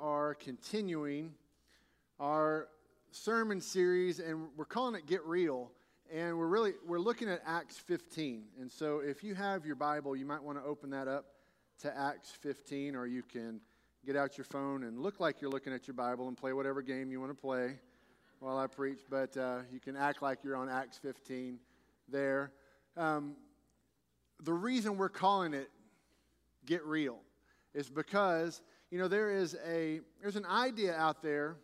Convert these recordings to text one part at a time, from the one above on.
are continuing our sermon series, and we're calling it Get Real. And we're really we're looking at Acts 15. And so, if you have your Bible, you might want to open that up to Acts 15, or you can get out your phone and look like you're looking at your Bible and play whatever game you want to play while I preach. But uh, you can act like you're on Acts 15 there. Um, the reason we're calling it Get Real is because you know there is a there's an idea out there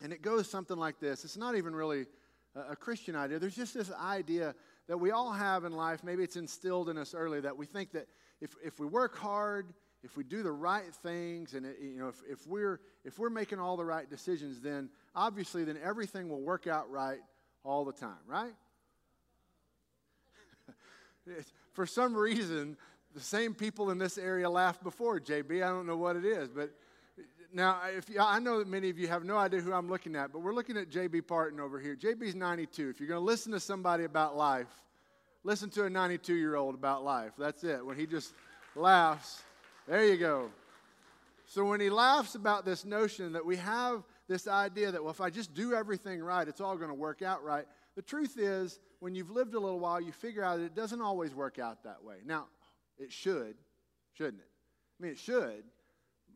and it goes something like this. It's not even really a, a christian idea. There's just this idea that we all have in life maybe it's instilled in us early that we think that if, if we work hard if we do the right things and it, you know if, if we're if we're making all the right decisions then obviously then everything will work out right all the time right? For some reason the same people in this area laughed before, JB. I don't know what it is, but now if you, I know that many of you have no idea who I'm looking at, but we're looking at JB Parton over here. JB's 92. If you're going to listen to somebody about life, listen to a 92 year old about life. That's it. When he just laughs, there you go. So when he laughs about this notion that we have this idea that, well, if I just do everything right, it's all going to work out right. The truth is, when you've lived a little while, you figure out that it doesn't always work out that way. Now, it should, shouldn't it? I mean, it should,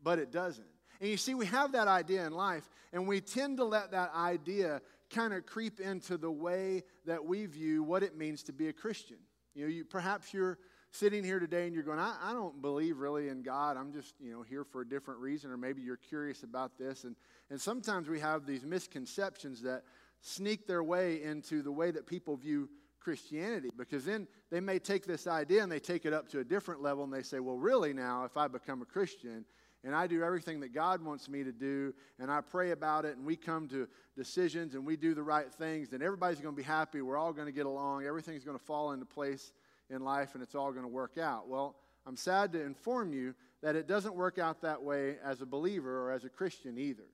but it doesn't. And you see, we have that idea in life, and we tend to let that idea kind of creep into the way that we view what it means to be a Christian. You know, you, perhaps you're sitting here today and you're going, I, I don't believe really in God. I'm just, you know, here for a different reason, or maybe you're curious about this. And, and sometimes we have these misconceptions that sneak their way into the way that people view Christianity because then they may take this idea and they take it up to a different level and they say, well, really now, if I become a Christian and I do everything that God wants me to do and I pray about it and we come to decisions and we do the right things, then everybody's going to be happy. We're all going to get along. Everything's going to fall into place in life and it's all going to work out. Well, I'm sad to inform you that it doesn't work out that way as a believer or as a Christian either.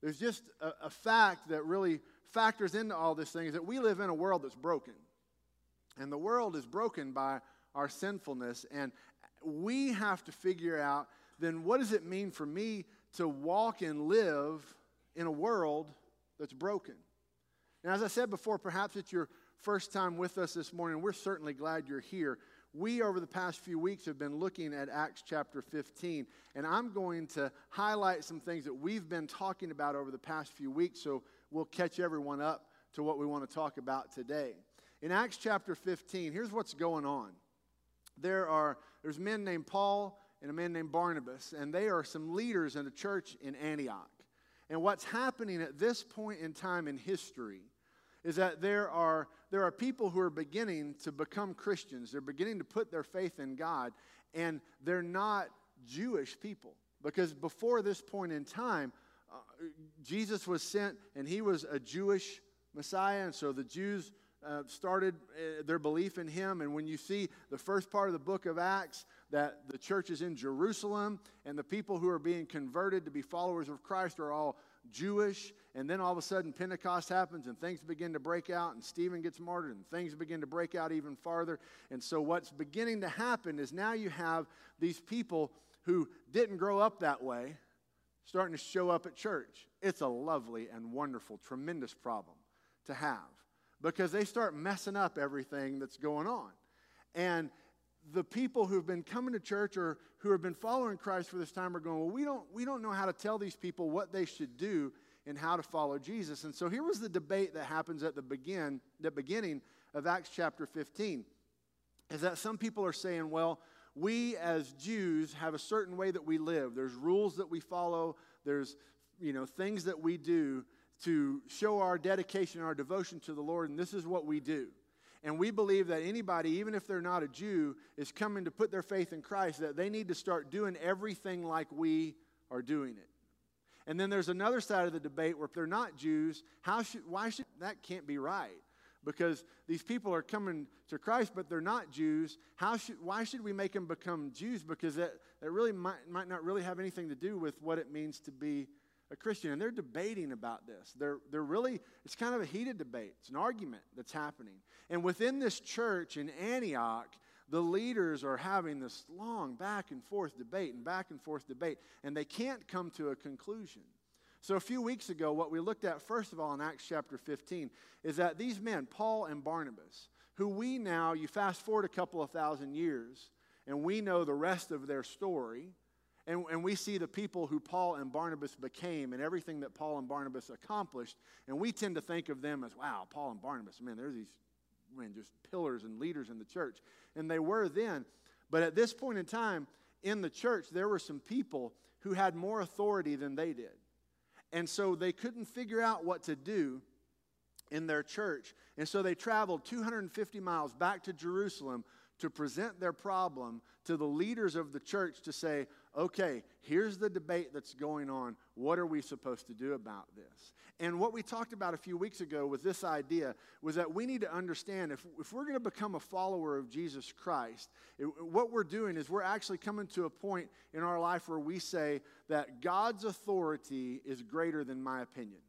There's just a, a fact that really factors into all this thing is that we live in a world that's broken. And the world is broken by our sinfulness. And we have to figure out then what does it mean for me to walk and live in a world that's broken? Now, as I said before, perhaps it's your first time with us this morning. We're certainly glad you're here. We, over the past few weeks, have been looking at Acts chapter 15, and I'm going to highlight some things that we've been talking about over the past few weeks so we'll catch everyone up to what we want to talk about today. In Acts chapter 15, here's what's going on. There are there's men named Paul and a man named Barnabas, and they are some leaders in the church in Antioch. And what's happening at this point in time in history is that there are, there are people who are beginning to become Christians. They're beginning to put their faith in God, and they're not Jewish people. Because before this point in time, uh, Jesus was sent, and he was a Jewish Messiah, and so the Jews uh, started uh, their belief in him. And when you see the first part of the book of Acts, that the church is in Jerusalem, and the people who are being converted to be followers of Christ are all Jewish. And then all of a sudden, Pentecost happens, and things begin to break out, and Stephen gets martyred, and things begin to break out even farther. And so, what's beginning to happen is now you have these people who didn't grow up that way starting to show up at church. It's a lovely and wonderful, tremendous problem to have because they start messing up everything that's going on. And the people who've been coming to church or who have been following Christ for this time are going, well, we don't, we don't know how to tell these people what they should do and how to follow Jesus. And so here was the debate that happens at the begin, the beginning of Acts chapter 15, is that some people are saying, well, we as Jews have a certain way that we live. There's rules that we follow. There's you know things that we do to show our dedication and our devotion to the Lord, and this is what we do. And we believe that anybody, even if they're not a Jew, is coming to put their faith in Christ, that they need to start doing everything like we are doing it. And then there's another side of the debate where if they're not Jews, how should, why should that can't be right? Because these people are coming to Christ, but they're not Jews. How should, why should we make them become Jews? Because that, that really might, might not really have anything to do with what it means to be a Christian, and they're debating about this. They're, they're really, it's kind of a heated debate. It's an argument that's happening. And within this church in Antioch, the leaders are having this long back and forth debate and back and forth debate, and they can't come to a conclusion. So, a few weeks ago, what we looked at, first of all, in Acts chapter 15, is that these men, Paul and Barnabas, who we now, you fast forward a couple of thousand years, and we know the rest of their story, and, and we see the people who Paul and Barnabas became and everything that Paul and Barnabas accomplished, and we tend to think of them as, wow, Paul and Barnabas, man, they're these, man, just pillars and leaders in the church. And they were then. But at this point in time, in the church, there were some people who had more authority than they did. And so they couldn't figure out what to do in their church. And so they traveled 250 miles back to Jerusalem to present their problem to the leaders of the church to say, okay, here's the debate that's going on. What are we supposed to do about this? And what we talked about a few weeks ago with this idea was that we need to understand if, if we're going to become a follower of Jesus Christ, it, what we're doing is we're actually coming to a point in our life where we say that God's authority is greater than my opinion.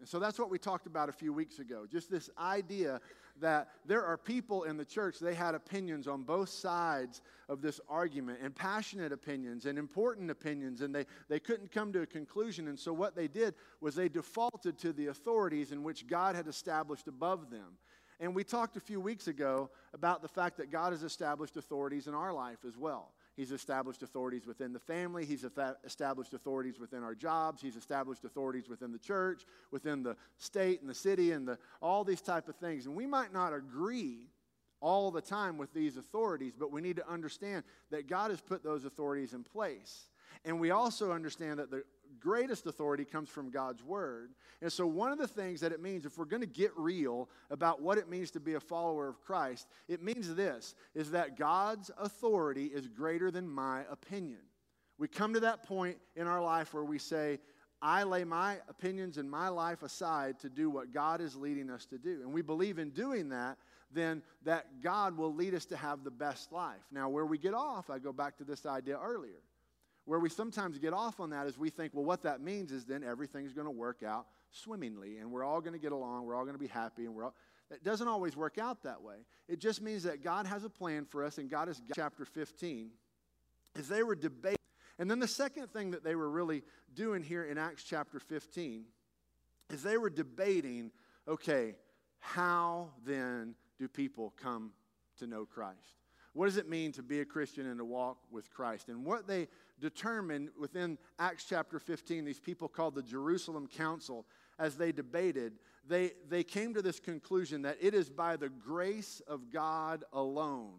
And so that's what we talked about a few weeks ago. Just this idea that there are people in the church, they had opinions on both sides of this argument, and passionate opinions and important opinions, and they, they couldn't come to a conclusion. And so what they did was they defaulted to the authorities in which God had established above them. And we talked a few weeks ago about the fact that God has established authorities in our life as well. He's established authorities within the family. He's established authorities within our jobs. He's established authorities within the church, within the state and the city, and the, all these type of things. And we might not agree all the time with these authorities, but we need to understand that God has put those authorities in place. And we also understand that the greatest authority comes from God's word. And so, one of the things that it means, if we're going to get real about what it means to be a follower of Christ, it means this is that God's authority is greater than my opinion. We come to that point in our life where we say, I lay my opinions and my life aside to do what God is leading us to do. And we believe in doing that, then that God will lead us to have the best life. Now, where we get off, I go back to this idea earlier where we sometimes get off on that is we think, well, what that means is then everything's going to work out swimmingly and we're all going to get along, we're all going to be happy, and we're all. It doesn't always work out that way. It just means that God has a plan for us, and God is chapter 15. As they were debating, and then the second thing that they were really doing here in Acts chapter 15 is they were debating okay, how then do people come to know Christ? What does it mean to be a Christian and to walk with Christ? And what they determined within Acts chapter 15, these people called the Jerusalem Council, as they debated, they, they came to this conclusion that it is by the grace of God alone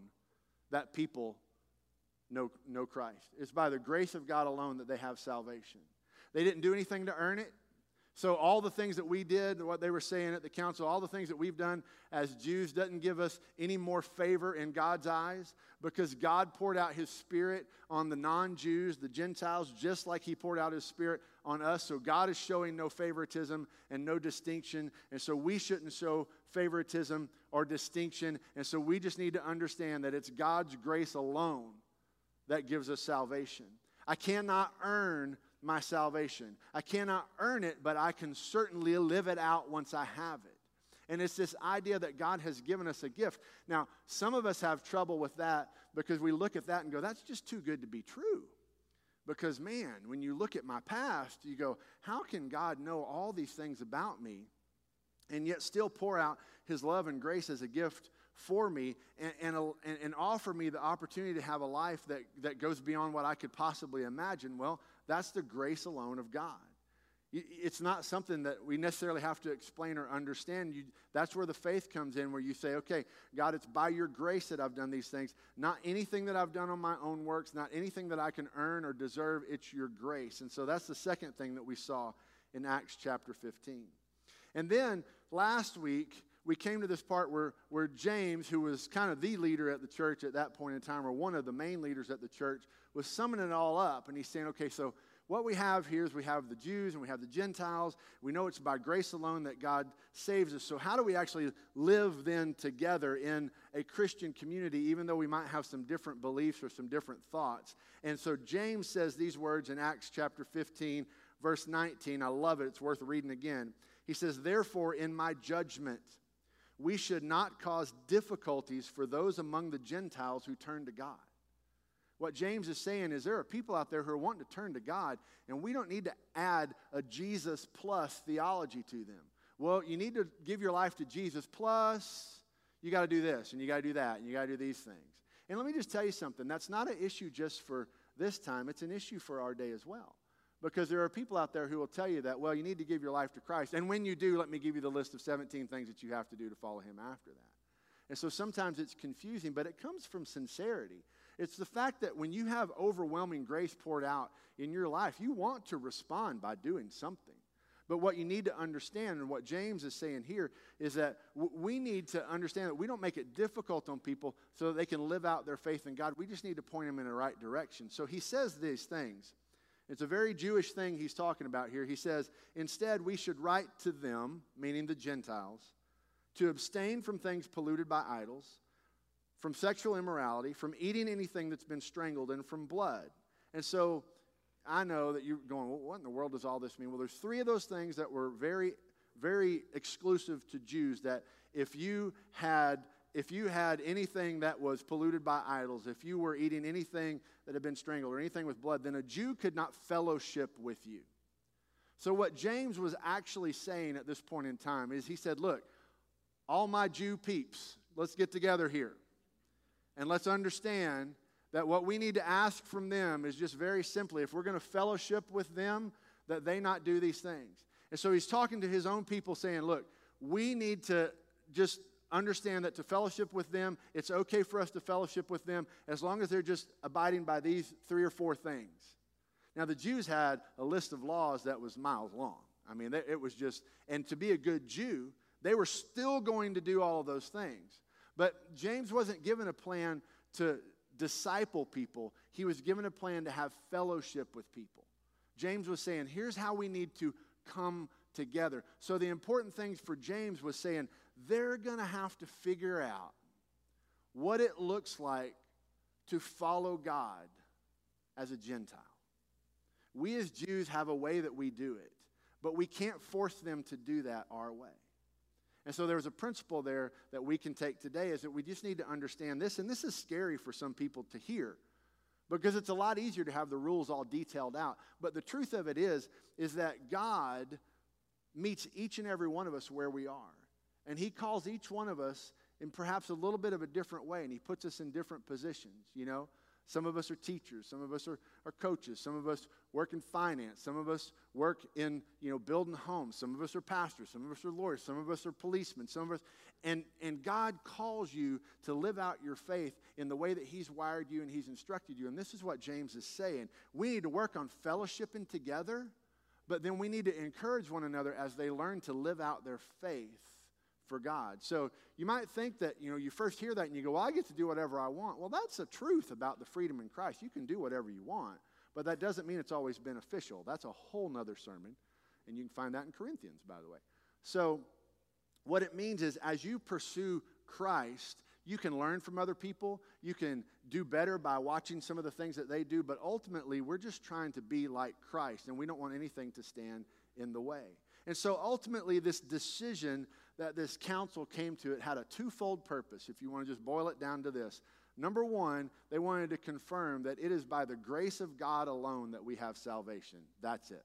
that people know, know Christ. It's by the grace of God alone that they have salvation. They didn't do anything to earn it. So, all the things that we did, what they were saying at the council, all the things that we've done as Jews doesn't give us any more favor in God's eyes because God poured out his spirit on the non Jews, the Gentiles, just like he poured out his spirit on us. So, God is showing no favoritism and no distinction. And so, we shouldn't show favoritism or distinction. And so, we just need to understand that it's God's grace alone that gives us salvation. I cannot earn my salvation. I cannot earn it, but I can certainly live it out once I have it. And it's this idea that God has given us a gift. Now, some of us have trouble with that because we look at that and go, that's just too good to be true. Because, man, when you look at my past, you go, how can God know all these things about me and yet still pour out his love and grace as a gift for me and, and, and, offer me the opportunity to have a life that, that goes beyond what I could possibly imagine? Well, that's the grace alone of God. It's not something that we necessarily have to explain or understand. You, that's where the faith comes in, where you say, okay, God, it's by your grace that I've done these things, not anything that I've done on my own works, not anything that I can earn or deserve. It's your grace. And so that's the second thing that we saw in Acts chapter 15. And then last week, we came to this part where, where James, who was kind of the leader at the church at that point in time, or one of the main leaders at the church, was summing it all up. And he's saying, okay, so what we have here is we have the Jews and we have the Gentiles. We know it's by grace alone that God saves us. So, how do we actually live then together in a Christian community, even though we might have some different beliefs or some different thoughts? And so, James says these words in Acts chapter 15, verse 19. I love it. It's worth reading again. He says, Therefore, in my judgment, we should not cause difficulties for those among the Gentiles who turn to God. What James is saying is there are people out there who are wanting to turn to God, and we don't need to add a Jesus plus theology to them. Well, you need to give your life to Jesus plus you got to do this and you got to do that and you got to do these things. And let me just tell you something that's not an issue just for this time, it's an issue for our day as well. Because there are people out there who will tell you that, well, you need to give your life to Christ. And when you do, let me give you the list of 17 things that you have to do to follow him after that. And so sometimes it's confusing, but it comes from sincerity. It's the fact that when you have overwhelming grace poured out in your life, you want to respond by doing something. But what you need to understand, and what James is saying here, is that we need to understand that we don't make it difficult on people so that they can live out their faith in God. We just need to point them in the right direction. So he says these things. It's a very Jewish thing he's talking about here. He says, Instead, we should write to them, meaning the Gentiles, to abstain from things polluted by idols, from sexual immorality, from eating anything that's been strangled, and from blood. And so I know that you're going, well, what in the world does all this mean? Well, there's three of those things that were very, very exclusive to Jews that if you had if you had anything that was polluted by idols, if you were eating anything that had been strangled or anything with blood, then a Jew could not fellowship with you. So, what James was actually saying at this point in time is he said, Look, all my Jew peeps, let's get together here. And let's understand that what we need to ask from them is just very simply if we're going to fellowship with them, that they not do these things. And so he's talking to his own people saying, look, we need to just understand that to fellowship with them, it's okay for us to fellowship with them as long as they're just abiding by these three or four things. Now, the Jews had a list of laws that was miles long. I mean, it was just, and to be a good Jew, they were still going to do all of those things. But James wasn't given a plan to, disciple people, he was given a plan to have fellowship with people. James was saying, here's how we need to come together. So the important things for James was saying, they're going to have to figure out what it looks like to follow God as a Gentile. We as Jews have a way that we do it, but we can't force them to do that our way. And so there's a principle there that we can take today is that we just need to understand this. And this is scary for some people to hear because it's a lot easier to have the rules all detailed out. But the truth of it is, is that God meets each and every one of us where we are. And He calls each one of us in perhaps a little bit of a different way, and He puts us in different positions, you know? Some of us are teachers. Some of us are, are coaches. Some of us work in finance. Some of us work in, you know, building homes. Some of us are pastors. Some of us are lawyers. Some of us are policemen. Some of us, and, and God calls you to live out your faith in the way that He's wired you and He's instructed you. And this is what James is saying. We need to work on fellowshipping together, but then we need to encourage one another as they learn to live out their faith for God. So you might think that, you know, you first hear that and you go, well, I get to do whatever I want. Well, that's the truth about the freedom in Christ. You can do whatever you want, but that doesn't mean it's always beneficial. That's a whole nother sermon. And you can find that in Corinthians, by the way. So what it means is as you pursue Christ, you can learn from other people. You can do better by watching some of the things that they do. But ultimately, we're just trying to be like Christ, and we don't want anything to stand in the way. And so ultimately, this decision that this council came to, it had a twofold purpose, if you want to just boil it down to this. Number one, they wanted to confirm that it is by the grace of God alone that we have salvation. That's it,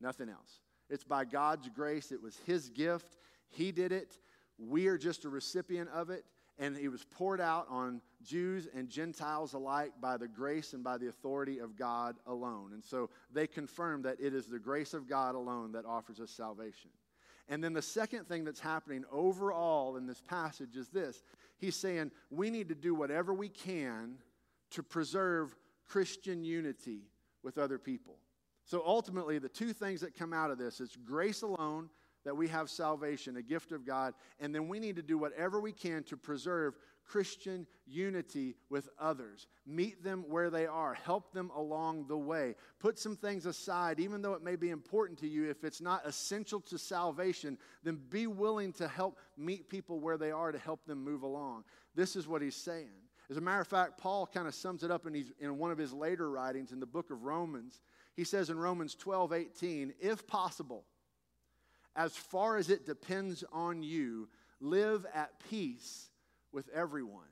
nothing else. It's by God's grace, it was His gift. He did it. We are just a recipient of it and it was poured out on Jews and Gentiles alike by the grace and by the authority of God alone. And so they confirmed that it is the grace of God alone that offers us salvation. And then the second thing that's happening overall in this passage is this He's saying we need to do whatever we can to preserve Christian unity with other people. So ultimately, the two things that come out of this is grace alone that we have salvation, a gift of God, and then we need to do whatever we can to preserve Christian unity with others. Meet them where they are, help them along the way. Put some things aside, even though it may be important to you. If it's not essential to salvation, then be willing to help meet people where they are to help them move along. This is what he's saying. As a matter of fact, Paul kind of sums it up in, his, in one of his later writings in the book of Romans. He says in Romans 12 18, if possible, as far as it depends on you, live at peace with everyone.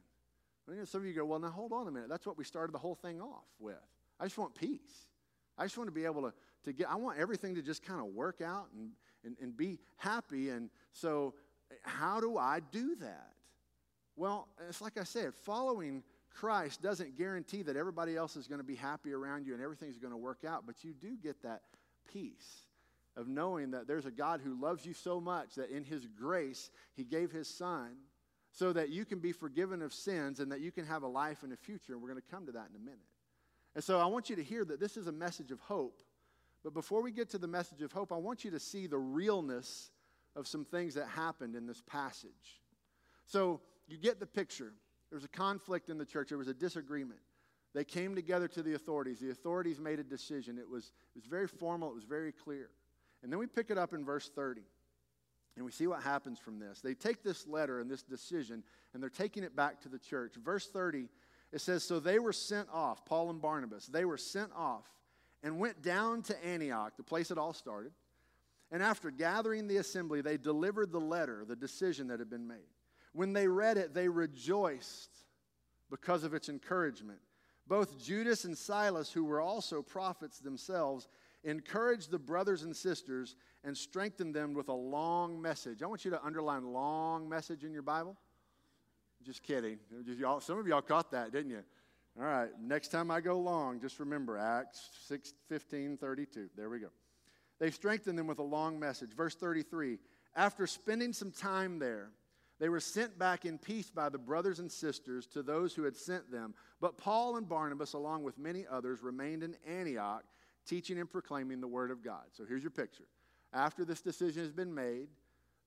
I some of you go, well, now hold on a minute. That's what we started the whole thing off with. I just want peace. I just want to be able to, to get, I want everything to just kind of work out and, and, and be happy. And so, how do I do that? Well, it's like I said, following Christ doesn't guarantee that everybody else is going to be happy around you and everything's going to work out, but you do get that peace of knowing that there's a God who loves you so much that in His grace, He gave His Son so that you can be forgiven of sins and that you can have a life in the future. And we're going to come to that in a minute. And so I want you to hear that this is a message of hope. But before we get to the message of hope, I want you to see the realness of some things that happened in this passage. So you get the picture. There was a conflict in the church, there was a disagreement. They came together to the authorities. The authorities made a decision. It was, it was very formal, it was very clear. And then we pick it up in verse 30. And we see what happens from this. They take this letter and this decision, and they're taking it back to the church. Verse 30, it says, So they were sent off, Paul and Barnabas, they were sent off and went down to Antioch, the place it all started. And after gathering the assembly, they delivered the letter, the decision that had been made. When they read it, they rejoiced because of its encouragement. Both Judas and Silas, who were also prophets themselves, encouraged the brothers and sisters and strengthen them with a long message. I want you to underline long message in your Bible. Just kidding. Some of y'all caught that, didn't you? All right, next time I go long, just remember Acts 6 15 32. There we go. They strengthened them with a long message. Verse 33 After spending some time there, they were sent back in peace by the brothers and sisters to those who had sent them. But Paul and Barnabas, along with many others, remained in Antioch, teaching and proclaiming the word of God. So here's your picture. After this decision has been made,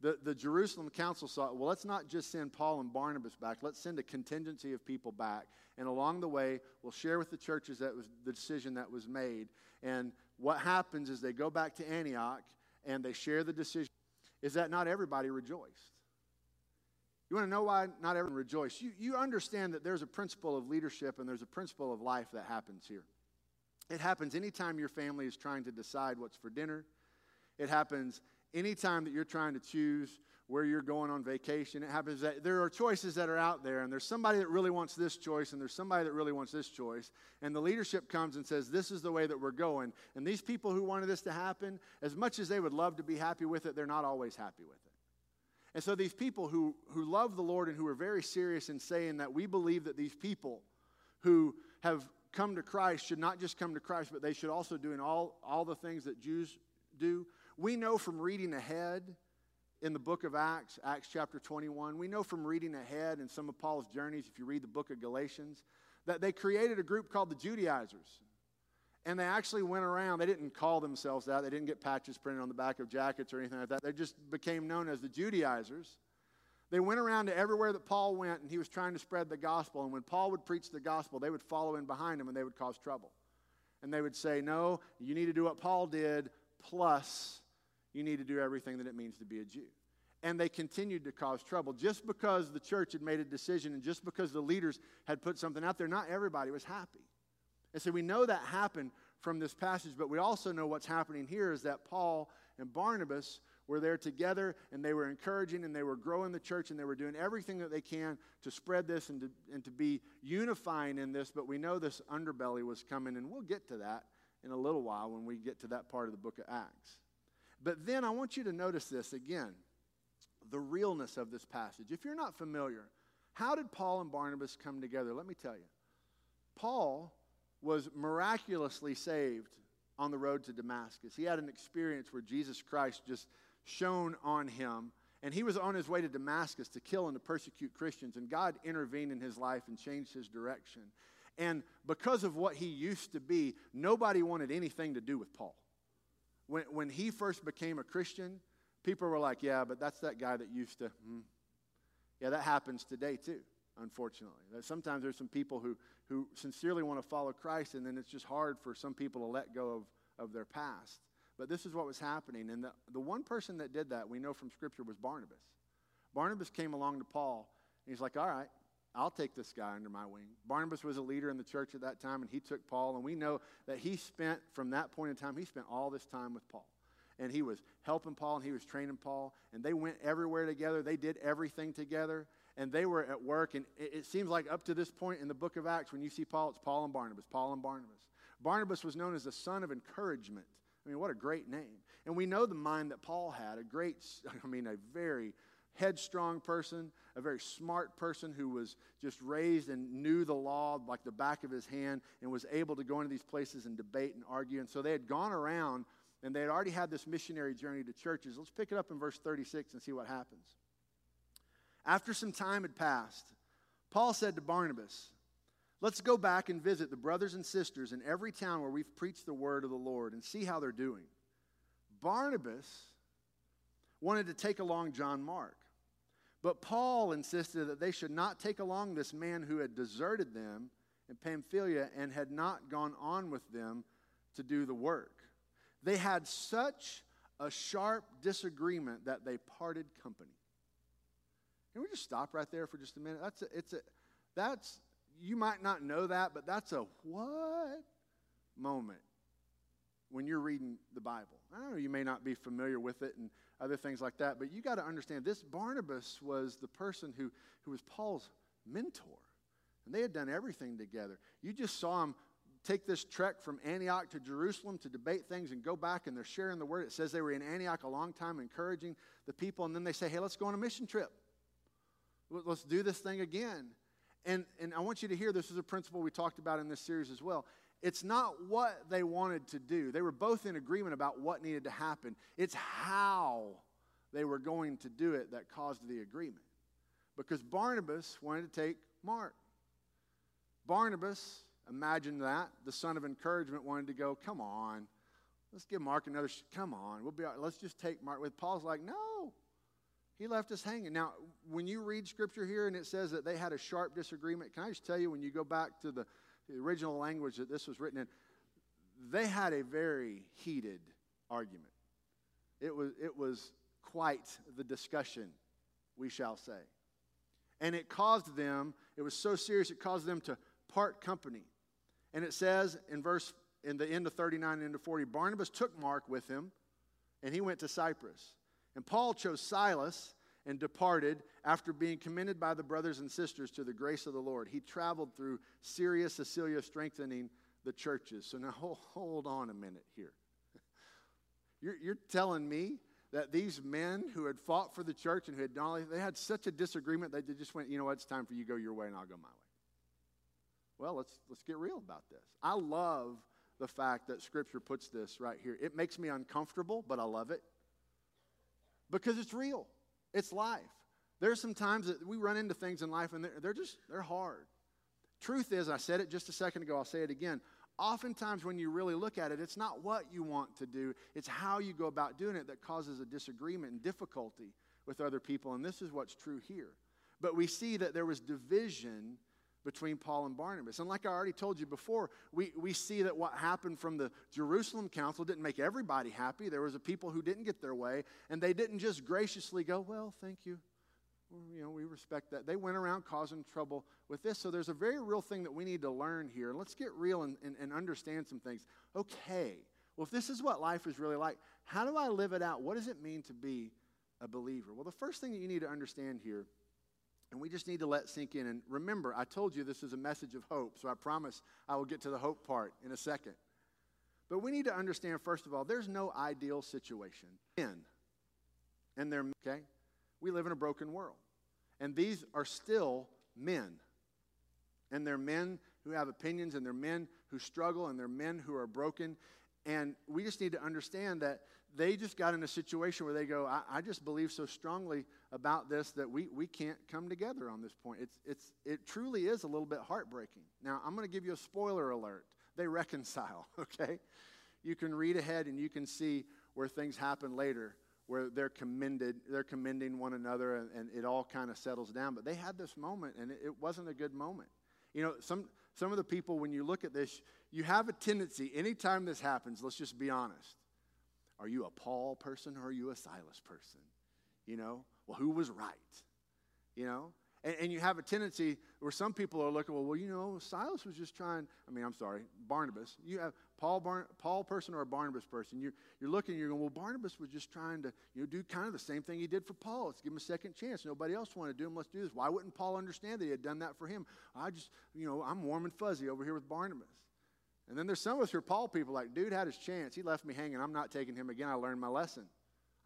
the, the Jerusalem council thought, well, let's not just send Paul and Barnabas back. Let's send a contingency of people back. And along the way, we'll share with the churches that was the decision that was made. And what happens is they go back to Antioch and they share the decision. Is that not everybody rejoiced? You want to know why not everyone rejoiced? You, you understand that there's a principle of leadership and there's a principle of life that happens here. It happens anytime your family is trying to decide what's for dinner. It happens anytime that you're trying to choose where you're going on vacation. It happens that there are choices that are out there, and there's somebody that really wants this choice, and there's somebody that really wants this choice. And the leadership comes and says, This is the way that we're going. And these people who wanted this to happen, as much as they would love to be happy with it, they're not always happy with it. And so these people who, who love the Lord and who are very serious in saying that we believe that these people who have come to Christ should not just come to Christ, but they should also do in all, all the things that Jews do. We know from reading ahead in the book of Acts, Acts chapter 21, we know from reading ahead in some of Paul's journeys, if you read the book of Galatians, that they created a group called the Judaizers. And they actually went around, they didn't call themselves that, they didn't get patches printed on the back of jackets or anything like that. They just became known as the Judaizers. They went around to everywhere that Paul went, and he was trying to spread the gospel. And when Paul would preach the gospel, they would follow in behind him and they would cause trouble. And they would say, No, you need to do what Paul did, plus you need to do everything that it means to be a Jew. And they continued to cause trouble. Just because the church had made a decision and just because the leaders had put something out there, not everybody was happy. And so we know that happened from this passage, but we also know what's happening here is that Paul and Barnabas were there together and they were encouraging and they were growing the church and they were doing everything that they can to spread this and to, and to be unifying in this. But we know this underbelly was coming, and we'll get to that in a little while when we get to that part of the book of Acts. But then I want you to notice this again the realness of this passage. If you're not familiar, how did Paul and Barnabas come together? Let me tell you. Paul was miraculously saved on the road to Damascus. He had an experience where Jesus Christ just shone on him. And he was on his way to Damascus to kill and to persecute Christians. And God intervened in his life and changed his direction. And because of what he used to be, nobody wanted anything to do with Paul. When, when he first became a Christian, people were like, yeah, but that's that guy that used to. Hmm. Yeah, that happens today too, unfortunately. Sometimes there's some people who, who sincerely want to follow Christ, and then it's just hard for some people to let go of, of their past. But this is what was happening. And the, the one person that did that, we know from Scripture, was Barnabas. Barnabas came along to Paul, and he's like, All right, I'll take this guy under my wing. Barnabas was a leader in the church at that time, and he took Paul. And we know that he spent, from that point in time, he spent all this time with Paul. and he was helping Paul and he was training Paul. And they went everywhere together. They did everything together. And they were at work. And it, it seems like up to this point in the book of Acts, when you see Paul, it's Paul and Barnabas, Paul and Barnabas. Barnabas was known as the son of encouragement. I mean, what a great name. And we know the mind that Paul had a great, I mean, a very headstrong person, a very smart person who was just raised and knew the law like the back of his hand and was able to go into these places and debate and argue. And so they had gone around and they had already had this missionary journey to churches. Let's pick it up in verse 36 and see what happens. After some time had passed, Paul said to Barnabas, Let's go back and visit the brothers and sisters in every town where we've preached the word of the Lord and see how they're doing. Barnabas wanted to take along John Mark. But Paul insisted that they should not take along this man who had deserted them in Pamphylia and had not gone on with them to do the work. They had such a sharp disagreement that they parted company. Can we just stop right there for just a minute? That's a, it's a, that's, you might not know that, but that's a what moment when you're reading the Bible. I know, you may not be familiar with it and other things like that, but you got to understand this Barnabas was the person who, who was Paul's mentor. And they had done everything together. You just saw him take this trek from Antioch to Jerusalem to debate things and go back and they're sharing the word. It says they were in Antioch a long time, encouraging the people, and then they say, hey, let's go on a mission trip. Let's do this thing again. And, and I want you to hear this is a principle we talked about in this series as well. It's not what they wanted to do. They were both in agreement about what needed to happen. It's how they were going to do it that caused the agreement. Because Barnabas wanted to take Mark. Barnabas, imagine that, the son of encouragement, wanted to go, come on, let's give Mark another, sh- come on, we'll be, let's just take Mark with. Paul's like, no, he left us hanging. Now, when you read scripture here and it says that they had a sharp disagreement, can I just tell you, when you go back to the the original language that this was written in, they had a very heated argument. It was, it was quite the discussion, we shall say. And it caused them, it was so serious, it caused them to part company. And it says in verse, in the end of 39 and into 40, Barnabas took Mark with him, and he went to Cyprus. And Paul chose Silas and departed after being commended by the brothers and sisters to the grace of the Lord. He traveled through Syria, Cilicia, strengthening the churches. So now hold, on a minute here. You're, you're telling me that these men who had fought for the church and who had done they had such a disagreement that they just went, you know what, it's time for you to go your way and I'll go my way. Well, let's let's get real about this. I love the fact that Scripture puts this right here. It makes me uncomfortable, but I love it because it's real. It's life. There's some times that we run into things in life and they're, they're just, they're hard. Truth is, I said it just a second ago, I'll say it again. Oftentimes, when you really look at it, it's not what you want to do, it's how you go about doing it that causes a disagreement and difficulty with other people. And this is what's true here. But we see that there was division between Paul and Barnabas. And like I already told you before, we, we see that what happened from the Jerusalem council didn't make everybody happy. There was a people who didn't get their way, and they didn't just graciously go, well, thank you. Well, you know, we respect that. They went around causing trouble with this. So there's a very real thing that we need to learn here. Let's get real and, and, and understand some things. Okay, well, if this is what life is really like, how do I live it out? What does it mean to be a believer? Well, the first thing that you need to understand here and we just need to let sink in. And remember, I told you this is a message of hope, so I promise I will get to the hope part in a second. But we need to understand, first of all, there's no ideal situation. In and they're okay. We live in a broken world, and these are still men, and they're men who have opinions, and they're men who struggle, and they're men who are broken. And we just need to understand that they just got in a situation where they go, I, I, just believe so strongly about this that we, we can't come together on this point. It's, it's, it truly is a little bit heartbreaking. Now, I'm going to give you a spoiler alert. They reconcile, okay? You can read ahead and you can see where things happen later where they're commended, they're commending one another and, and it all kind of settles down. But they had this moment and it, it wasn't a good moment. You know, some, some of the people, when you look at this, you have a tendency, anytime this happens, let's just be honest are you a Paul person or are you a Silas person? You know, well, who was right? You know? And, and, you have a tendency where some people are looking, well, well, you know, Silas was just trying, I mean, I'm sorry, Barnabas. You have Paul, Bar, Paul person or a Barnabas person. You're, you're looking, you're going, well, Barnabas was just trying to you know, do kind of the same thing he did for Paul. Let's give him a second chance. Nobody else wanted to do him. Let's do this. Why wouldn't Paul understand that he had done that for him? I just, you know, I'm warm and fuzzy over here with Barnabas. And then there's some of us who are Paul people like, dude had his chance. He left me hanging. I'm not taking him again. I learned my lesson.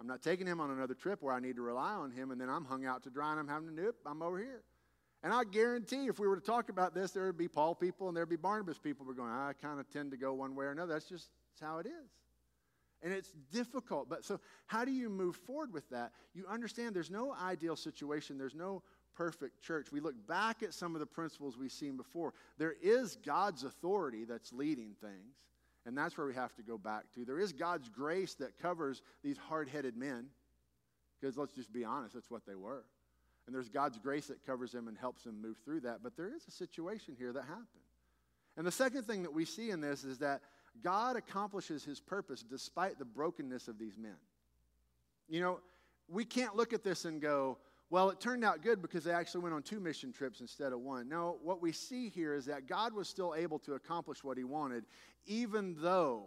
I'm not taking him on another trip where I need to rely on him, and then I'm hung out to dry and I'm having to, nope, I'm over here. And I guarantee if we were to talk about this, there would be Paul people and there'd be Barnabas people. We're going, I kind of tend to go one way or another. That's just how it is. And it's difficult. But so, how do you move forward with that? You understand there's no ideal situation, there's no perfect church. We look back at some of the principles we've seen before. There is God's authority that's leading things, and that's where we have to go back to. There is God's grace that covers these hard headed men, because let's just be honest, that's what they were. And there's God's grace that covers them and helps them move through that. But there is a situation here that happened. And the second thing that we see in this is that God accomplishes his purpose despite the brokenness of these men. You know, we can't look at this and go, well, it turned out good because they actually went on two mission trips instead of one. No, what we see here is that God was still able to accomplish what he wanted, even though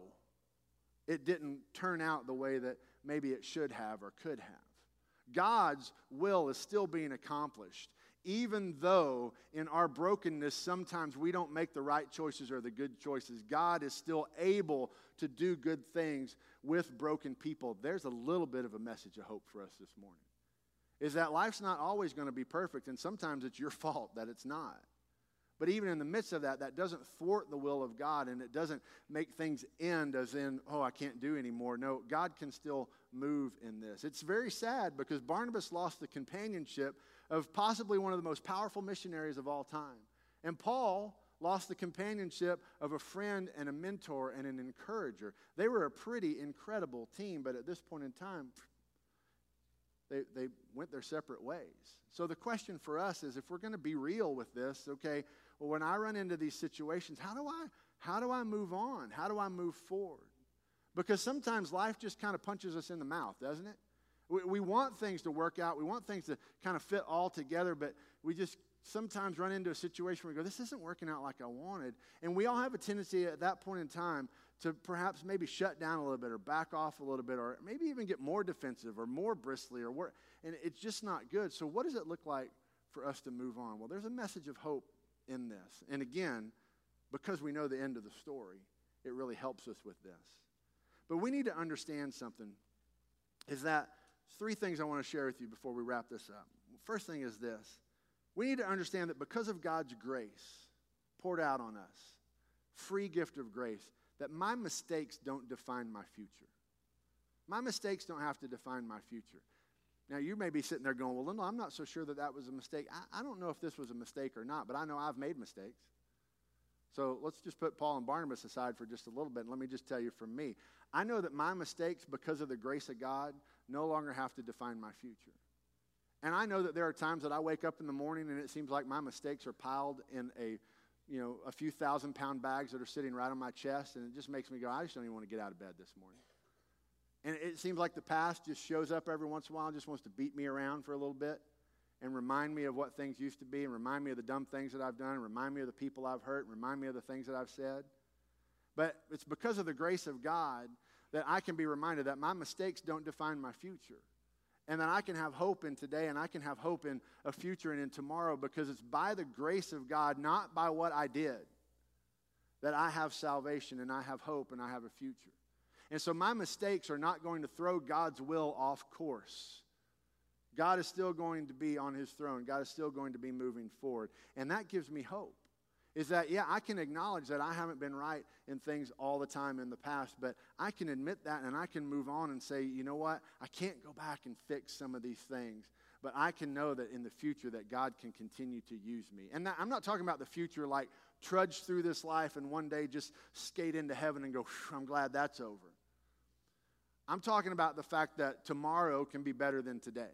it didn't turn out the way that maybe it should have or could have. God's will is still being accomplished, even though in our brokenness sometimes we don't make the right choices or the good choices. God is still able to do good things with broken people. There's a little bit of a message of hope for us this morning. Is that life's not always going to be perfect, and sometimes it's your fault that it's not. But even in the midst of that, that doesn't thwart the will of God and it doesn't make things end as in, oh, I can't do anymore. No, God can still move in this. It's very sad because Barnabas lost the companionship of possibly one of the most powerful missionaries of all time. And Paul lost the companionship of a friend and a mentor and an encourager. They were a pretty incredible team, but at this point in time, they, they went their separate ways. So the question for us is if we're going to be real with this, okay, well, when I run into these situations, how do I how do I move on? How do I move forward? Because sometimes life just kind of punches us in the mouth, doesn't it? We, we want things to work out. We want things to kind of fit all together, but we just sometimes run into a situation where we go, this isn't working out like I wanted. And we all have a tendency at that point in time to perhaps maybe shut down a little bit or back off a little bit or maybe even get more defensive or more bristly or more, and it's just not good. So what does it look like for us to move on? Well, there's a message of hope in this. And again, because we know the end of the story, it really helps us with this. But we need to understand something is that three things I want to share with you before we wrap this up. First thing is this we need to understand that because of God's grace poured out on us, free gift of grace, that my mistakes don't define my future. My mistakes don't have to define my future. Now, you may be sitting there going, Well, Lindell, I'm not so sure that that was a mistake. I, I don't know if this was a mistake or not, but I know I've made mistakes. So let's just put Paul and Barnabas aside for just a little bit. And let me just tell you from me I know that my mistakes, because of the grace of God, no longer have to define my future. And I know that there are times that I wake up in the morning and it seems like my mistakes are piled in a you know, a few thousand pound bags that are sitting right on my chest, and it just makes me go, I just don't even want to get out of bed this morning. And it seems like the past just shows up every once in a while and just wants to beat me around for a little bit and remind me of what things used to be and remind me of the dumb things that I've done and remind me of the people I've hurt and remind me of the things that I've said. But it's because of the grace of God that I can be reminded that my mistakes don't define my future. And that I can have hope in today and I can have hope in a future and in tomorrow because it's by the grace of God, not by what I did, that I have salvation and I have hope and I have a future. And so my mistakes are not going to throw God's will off course. God is still going to be on his throne. God is still going to be moving forward. And that gives me hope. Is that, yeah, I can acknowledge that I haven't been right in things all the time in the past, but I can admit that and I can move on and say, you know what? I can't go back and fix some of these things, but I can know that in the future that God can continue to use me. And that, I'm not talking about the future like trudge through this life and one day just skate into heaven and go, I'm glad that's over. I'm talking about the fact that tomorrow can be better than today.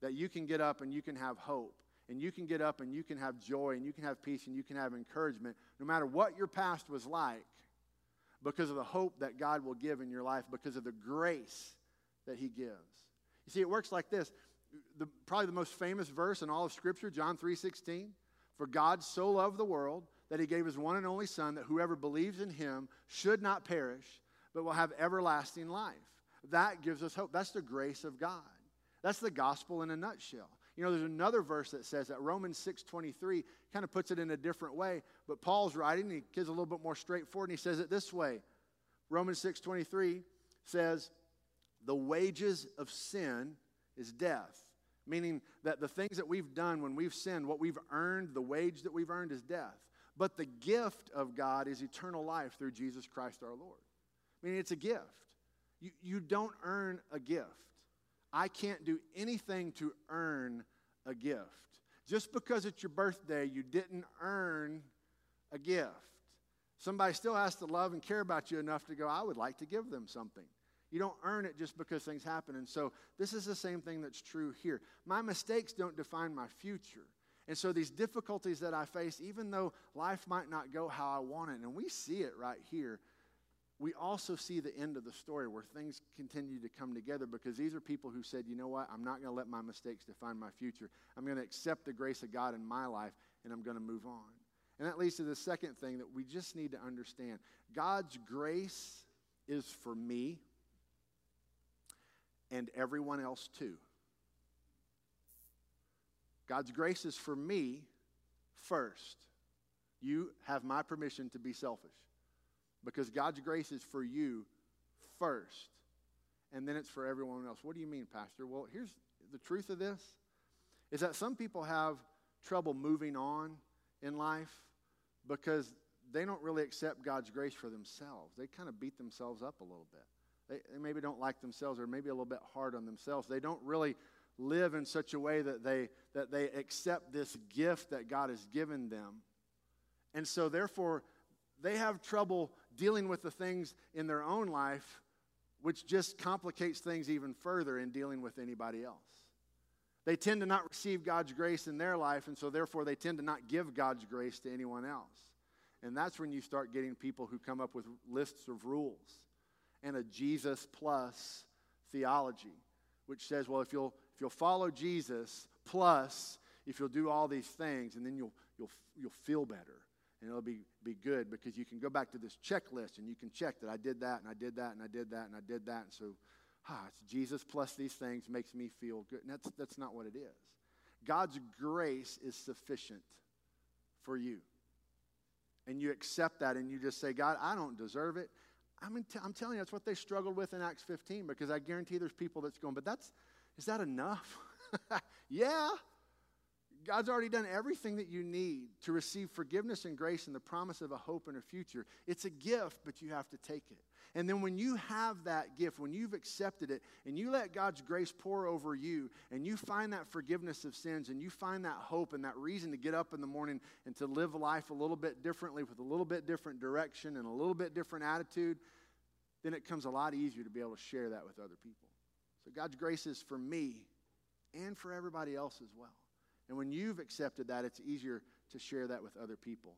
That you can get up and you can have hope, and you can get up and you can have joy, and you can have peace, and you can have encouragement, no matter what your past was like, because of the hope that God will give in your life, because of the grace that He gives. You see, it works like this the, probably the most famous verse in all of Scripture, John 3:16. For God so loved the world that he gave his one and only Son, that whoever believes in him should not perish, but will have everlasting life. That gives us hope. That's the grace of God. That's the gospel in a nutshell. You know, there's another verse that says that Romans 6:23 kind of puts it in a different way, but Paul's writing, he gives a little bit more straightforward, and he says it this way. Romans 6:23 says, "The wages of sin is death." Meaning that the things that we've done when we've sinned, what we've earned, the wage that we've earned is death. But the gift of God is eternal life through Jesus Christ our Lord. I mean, it's a gift. You, you don't earn a gift. I can't do anything to earn a gift. Just because it's your birthday, you didn't earn a gift. Somebody still has to love and care about you enough to go, I would like to give them something. You don't earn it just because things happen. And so this is the same thing that's true here. My mistakes don't define my future. And so these difficulties that I face, even though life might not go how I want it, and we see it right here, we also see the end of the story where things continue to come together because these are people who said, you know what, I'm not going to let my mistakes define my future. I'm going to accept the grace of God in my life and I'm going to move on. And that leads to the second thing that we just need to understand God's grace is for me and everyone else too. God's grace is for me first. You have my permission to be selfish because God's grace is for you first, and then it's for everyone else. What do you mean, Pastor? Well, here's the truth of this is that some people have trouble moving on in life because they don't really accept God's grace for themselves. They kind of beat themselves up a little bit. They, they maybe don't like themselves or maybe a little bit hard on themselves. They don't really live in such a way that they, that they accept this gift that God has given them. And so, therefore, they have trouble dealing with the things in their own life, which just complicates things even further in dealing with anybody else. They tend to not receive God's grace in their life, and so therefore they tend to not give God's grace to anyone else. And that's when you start getting people who come up with lists of rules and a Jesus plus theology, which says, well, if you'll if you'll follow Jesus, plus if you'll do all these things, and then you'll, you'll, you'll feel better. And it'll be, be good because you can go back to this checklist and you can check that I did that and I did that and I did that and I did that. And so, ah, it's Jesus plus these things makes me feel good. And that's, that's not what it is. God's grace is sufficient for you. And you accept that and you just say, God, I don't deserve it. I mean, t- I'm telling you, that's what they struggled with in Acts 15 because I guarantee there's people that's going, but that's, is that enough? yeah. God's already done everything that you need to receive forgiveness and grace and the promise of a hope and a future. It's a gift, but you have to take it. And then when you have that gift, when you've accepted it, and you let God's grace pour over you, and you find that forgiveness of sins, and you find that hope and that reason to get up in the morning and to live life a little bit differently with a little bit different direction and a little bit different attitude, then it comes a lot easier to be able to share that with other people. So God's grace is for me and for everybody else as well. And when you've accepted that, it's easier to share that with other people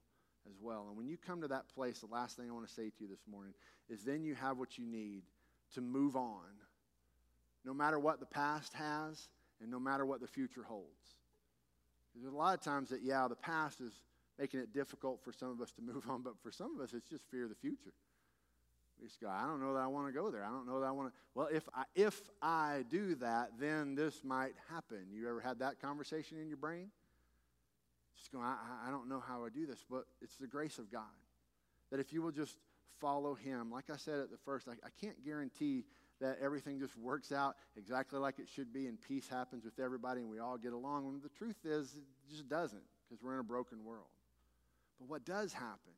as well. And when you come to that place, the last thing I want to say to you this morning is then you have what you need to move on, no matter what the past has and no matter what the future holds. There's a lot of times that, yeah, the past is making it difficult for some of us to move on, but for some of us, it's just fear of the future. Just go, I don't know that I want to go there. I don't know that I want to. Well, if I, if I do that, then this might happen. You ever had that conversation in your brain? Just going, I, I don't know how I do this, but it's the grace of God. That if you will just follow Him, like I said at the first, I, I can't guarantee that everything just works out exactly like it should be and peace happens with everybody and we all get along. The truth is, it just doesn't because we're in a broken world. But what does happen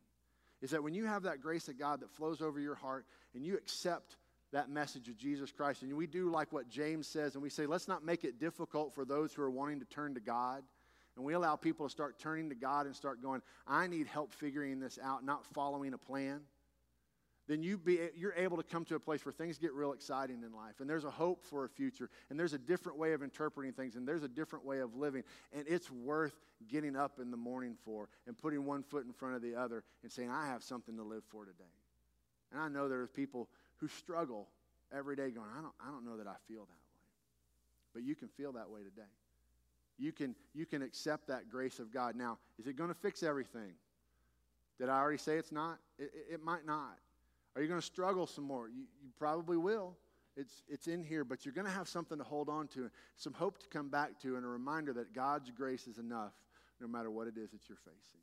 is that when you have that grace of God that flows over your heart and you accept that message of Jesus Christ, and we do like what James says, and we say, let's not make it difficult for those who are wanting to turn to God. And we allow people to start turning to God and start going, I need help figuring this out, not following a plan then you be, you're able to come to a place where things get real exciting in life. And there's a hope for a future. And there's a different way of interpreting things. And there's a different way of living. And it's worth getting up in the morning for and putting one foot in front of the other and saying, I have something to live for today. And I know there's people who struggle every day going, I don't, I don't know that I feel that way. But you can feel that way today. You can, you can accept that grace of God. Now, is it going to fix everything? Did I already say it's not? It, it, it might not. Are you going to struggle some more? You, you probably will. It's, it's in here, but you're going to have something to hold on to, some hope to come back to, and a reminder that God's grace is enough no matter what it is that you're facing.